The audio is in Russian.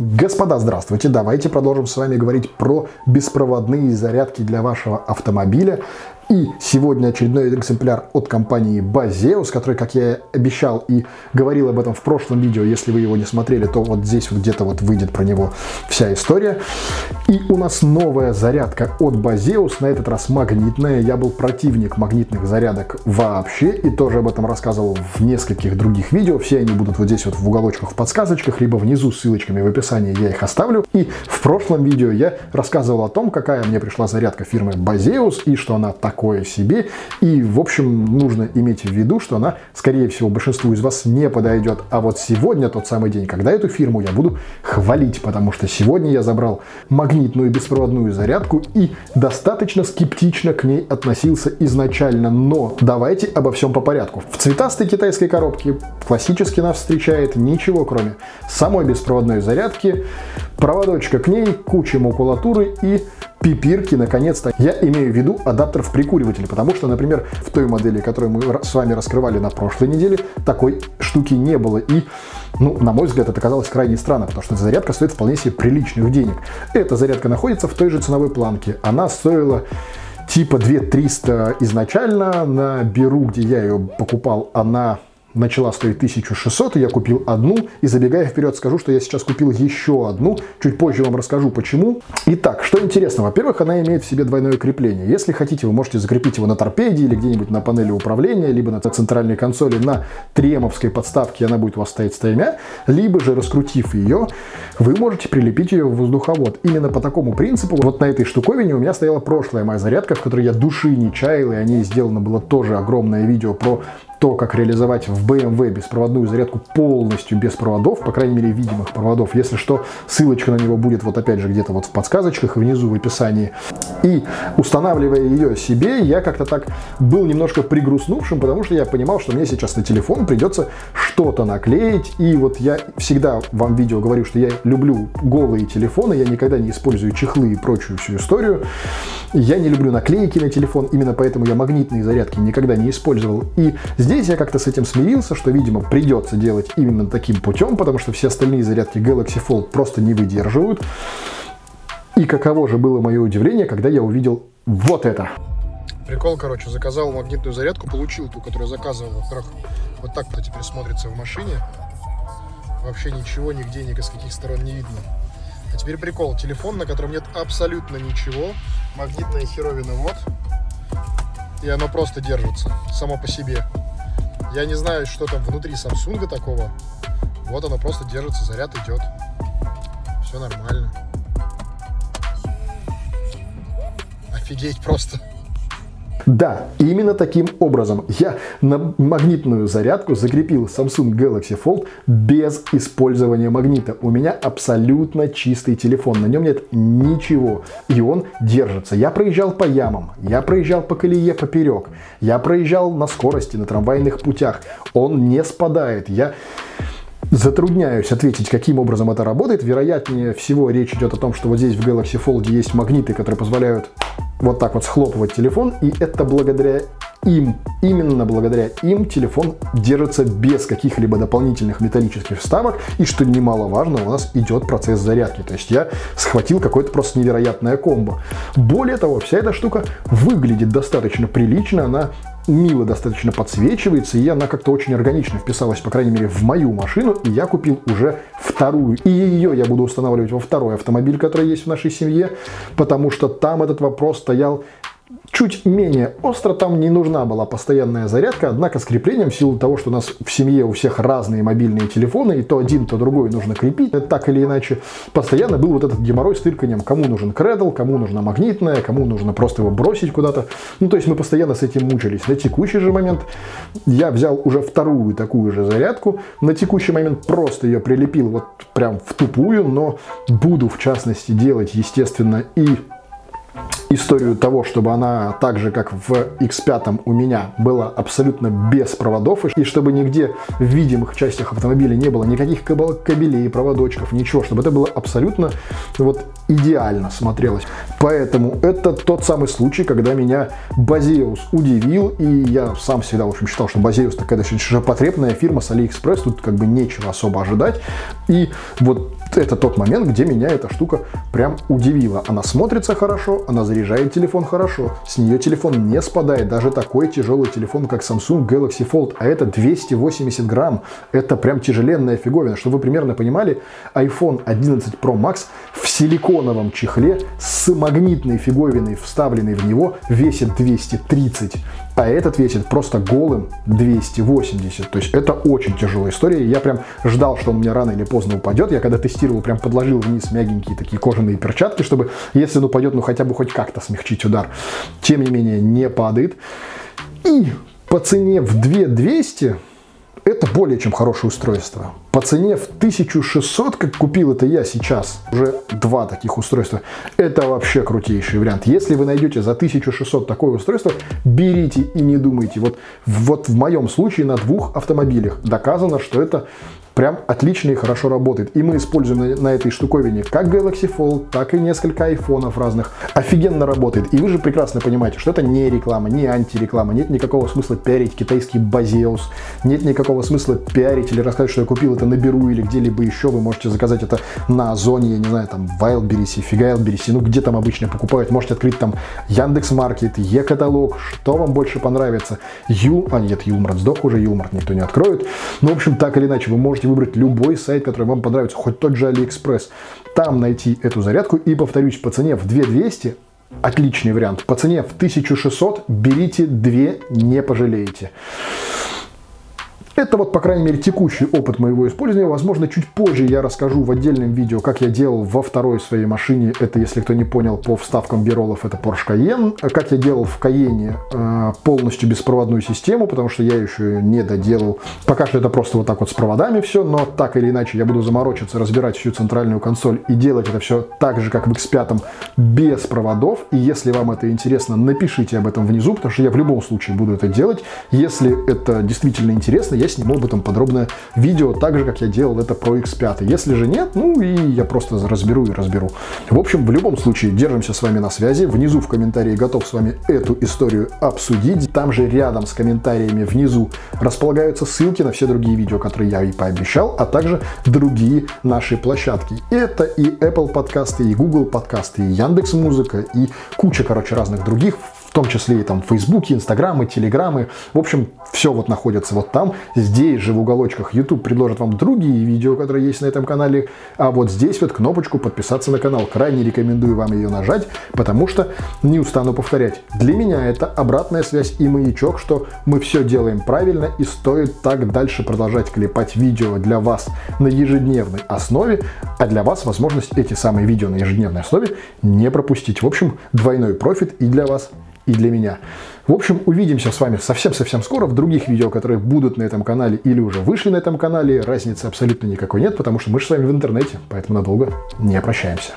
Господа, здравствуйте! Давайте продолжим с вами говорить про беспроводные зарядки для вашего автомобиля. И сегодня очередной экземпляр от компании Bazeus, который, как я обещал и говорил об этом в прошлом видео, если вы его не смотрели, то вот здесь вот где-то вот выйдет про него вся история. И у нас новая зарядка от Bazeus, на этот раз магнитная. Я был противник магнитных зарядок вообще и тоже об этом рассказывал в нескольких других видео. Все они будут вот здесь вот в уголочках в подсказочках, либо внизу ссылочками в описании я их оставлю. И в прошлом видео я рассказывал о том, какая мне пришла зарядка фирмы Bazeus и что она так такое себе. И, в общем, нужно иметь в виду, что она, скорее всего, большинству из вас не подойдет. А вот сегодня тот самый день, когда эту фирму я буду хвалить, потому что сегодня я забрал магнитную беспроводную зарядку и достаточно скептично к ней относился изначально. Но давайте обо всем по порядку. В цветастой китайской коробке классически нас встречает ничего, кроме самой беспроводной зарядки, проводочка к ней, куча макулатуры и пипирки, наконец-то. Я имею в виду адаптер в прикуривателе, потому что, например, в той модели, которую мы с вами раскрывали на прошлой неделе, такой штуки не было. И, ну, на мой взгляд, это казалось крайне странно, потому что зарядка стоит вполне себе приличных денег. Эта зарядка находится в той же ценовой планке. Она стоила типа 2300 изначально. На Беру, где я ее покупал, она начала стоить 1600, и я купил одну. И забегая вперед, скажу, что я сейчас купил еще одну. Чуть позже вам расскажу, почему. Итак, что интересно. Во-первых, она имеет в себе двойное крепление. Если хотите, вы можете закрепить его на торпеде или где-нибудь на панели управления, либо на центральной консоли на тремовской подставке, она будет у вас стоять стоймя. Либо же, раскрутив ее, вы можете прилепить ее в воздуховод. Именно по такому принципу, вот на этой штуковине у меня стояла прошлая моя зарядка, в которой я души не чаял, и о ней сделано было тоже огромное видео про то, как реализовать в BMW беспроводную зарядку полностью без проводов, по крайней мере видимых проводов. Если что, ссылочка на него будет вот опять же где-то вот в подсказочках и внизу в описании. И устанавливая ее себе, я как-то так был немножко пригрустнувшим, потому что я понимал, что мне сейчас на телефон придется что-то наклеить. И вот я всегда вам видео говорю, что я люблю голые телефоны, я никогда не использую чехлы и прочую всю историю. Я не люблю наклейки на телефон, именно поэтому я магнитные зарядки никогда не использовал. И здесь Здесь я как-то с этим смирился, что, видимо, придется делать именно таким путем, потому что все остальные зарядки Galaxy Fold просто не выдерживают. И каково же было мое удивление, когда я увидел вот это. Прикол, короче, заказал магнитную зарядку, получил ту, которую заказывал. Во-первых, вот так вот теперь смотрится в машине. Вообще ничего нигде, ни с каких сторон не видно. А теперь прикол. Телефон, на котором нет абсолютно ничего. Магнитная херовина вот. И оно просто держится само по себе. Я не знаю, что там внутри Samsung такого. Вот оно просто держится, заряд идет. Все нормально. Офигеть просто. Да, именно таким образом я на магнитную зарядку закрепил Samsung Galaxy Fold без использования магнита. У меня абсолютно чистый телефон, на нем нет ничего, и он держится. Я проезжал по ямам, я проезжал по колее поперек, я проезжал на скорости, на трамвайных путях, он не спадает. Я Затрудняюсь ответить, каким образом это работает. Вероятнее всего речь идет о том, что вот здесь в Galaxy Fold есть магниты, которые позволяют вот так вот схлопывать телефон, и это благодаря им, именно благодаря им телефон держится без каких-либо дополнительных металлических вставок, и что немаловажно, у нас идет процесс зарядки. То есть я схватил какое-то просто невероятное комбо. Более того, вся эта штука выглядит достаточно прилично, она мило достаточно подсвечивается, и она как-то очень органично вписалась, по крайней мере, в мою машину, и я купил уже вторую. И ее я буду устанавливать во второй автомобиль, который есть в нашей семье, потому что там этот вопрос стоял Чуть менее остро там не нужна была постоянная зарядка, однако с креплением, в силу того, что у нас в семье у всех разные мобильные телефоны, и то один, то другой нужно крепить, так или иначе, постоянно был вот этот геморрой с тырканием, кому нужен кредл, кому нужна магнитная, кому нужно просто его бросить куда-то. Ну, то есть мы постоянно с этим мучились. На текущий же момент я взял уже вторую такую же зарядку, на текущий момент просто ее прилепил вот прям в тупую, но буду в частности делать, естественно, и историю того, чтобы она так же, как в X5 у меня, была абсолютно без проводов, и чтобы нигде в видимых частях автомобиля не было никаких кабелей, проводочков, ничего, чтобы это было абсолютно вот идеально смотрелось. Поэтому это тот самый случай, когда меня Baseus удивил, и я сам всегда, в общем, считал, что Baseus такая достаточно ширпотребная фирма с Алиэкспресс, тут как бы нечего особо ожидать. И вот это тот момент, где меня эта штука прям удивила. Она смотрится хорошо, она заряжает телефон хорошо, с нее телефон не спадает. Даже такой тяжелый телефон, как Samsung Galaxy Fold, а это 280 грамм. Это прям тяжеленная фиговина. Чтобы вы примерно понимали, iPhone 11 Pro Max в силиконовом чехле с магнитной фиговиной, вставленной в него, весит 230 а этот весит просто голым 280. То есть это очень тяжелая история. Я прям ждал, что он у меня рано или поздно упадет. Я когда тестировал, прям подложил вниз мягенькие такие кожаные перчатки, чтобы, если он упадет, ну хотя бы хоть как-то смягчить удар. Тем не менее, не падает. И по цене в 2200 это более чем хорошее устройство. По цене в 1600, как купил это я сейчас, уже два таких устройства, это вообще крутейший вариант. Если вы найдете за 1600 такое устройство, берите и не думайте. Вот, вот в моем случае на двух автомобилях доказано, что это прям отлично и хорошо работает. И мы используем на, на этой штуковине как Galaxy Fold, так и несколько айфонов разных. Офигенно работает. И вы же прекрасно понимаете, что это не реклама, не антиреклама. Нет никакого смысла пиарить китайский Базеус. Нет никакого смысла пиарить или рассказать, что я купил это на Беру или где-либо еще. Вы можете заказать это на Озоне, я не знаю, там, Wildberries, Фигайлберрисе, ну где там обычно покупают. Можете открыть там Яндекс Маркет, Е-каталог, что вам больше понравится. Ю, а нет, Юмор сдох уже, Юмор никто не откроет. Ну, в общем, так или иначе, вы можете выбрать любой сайт, который вам понравится, хоть тот же AliExpress. Там найти эту зарядку и, повторюсь, по цене в 2200 отличный вариант. По цене в 1600 берите две, не пожалеете. Это вот, по крайней мере, текущий опыт моего использования. Возможно, чуть позже я расскажу в отдельном видео, как я делал во второй своей машине. Это, если кто не понял, по вставкам Биролов, это Porsche Cayenne. Как я делал в Cayenne э, полностью беспроводную систему, потому что я еще не доделал. Пока что это просто вот так вот с проводами все, но так или иначе я буду заморочиться, разбирать всю центральную консоль и делать это все так же, как в X5, без проводов. И если вам это интересно, напишите об этом внизу, потому что я в любом случае буду это делать. Если это действительно интересно, я сниму об этом подробное видео, так же, как я делал это про X5. Если же нет, ну и я просто разберу и разберу. В общем, в любом случае, держимся с вами на связи. Внизу в комментарии готов с вами эту историю обсудить. Там же рядом с комментариями внизу располагаются ссылки на все другие видео, которые я и пообещал, а также другие наши площадки. Это и Apple подкасты, и Google подкасты, и Яндекс Музыка, и куча, короче, разных других в том числе и там Фейсбуке, Инстаграмы, Телеграмы. В общем, все вот находится вот там. Здесь же в уголочках YouTube предложит вам другие видео, которые есть на этом канале. А вот здесь вот кнопочку подписаться на канал. Крайне рекомендую вам ее нажать, потому что, не устану повторять, для меня это обратная связь и маячок, что мы все делаем правильно и стоит так дальше продолжать клепать видео для вас на ежедневной основе, а для вас возможность эти самые видео на ежедневной основе не пропустить. В общем, двойной профит и для вас, и для меня. В общем, увидимся с вами совсем-совсем скоро в других видео, которые будут на этом канале или уже вышли на этом канале. Разницы абсолютно никакой нет, потому что мы же с вами в интернете, поэтому надолго не прощаемся.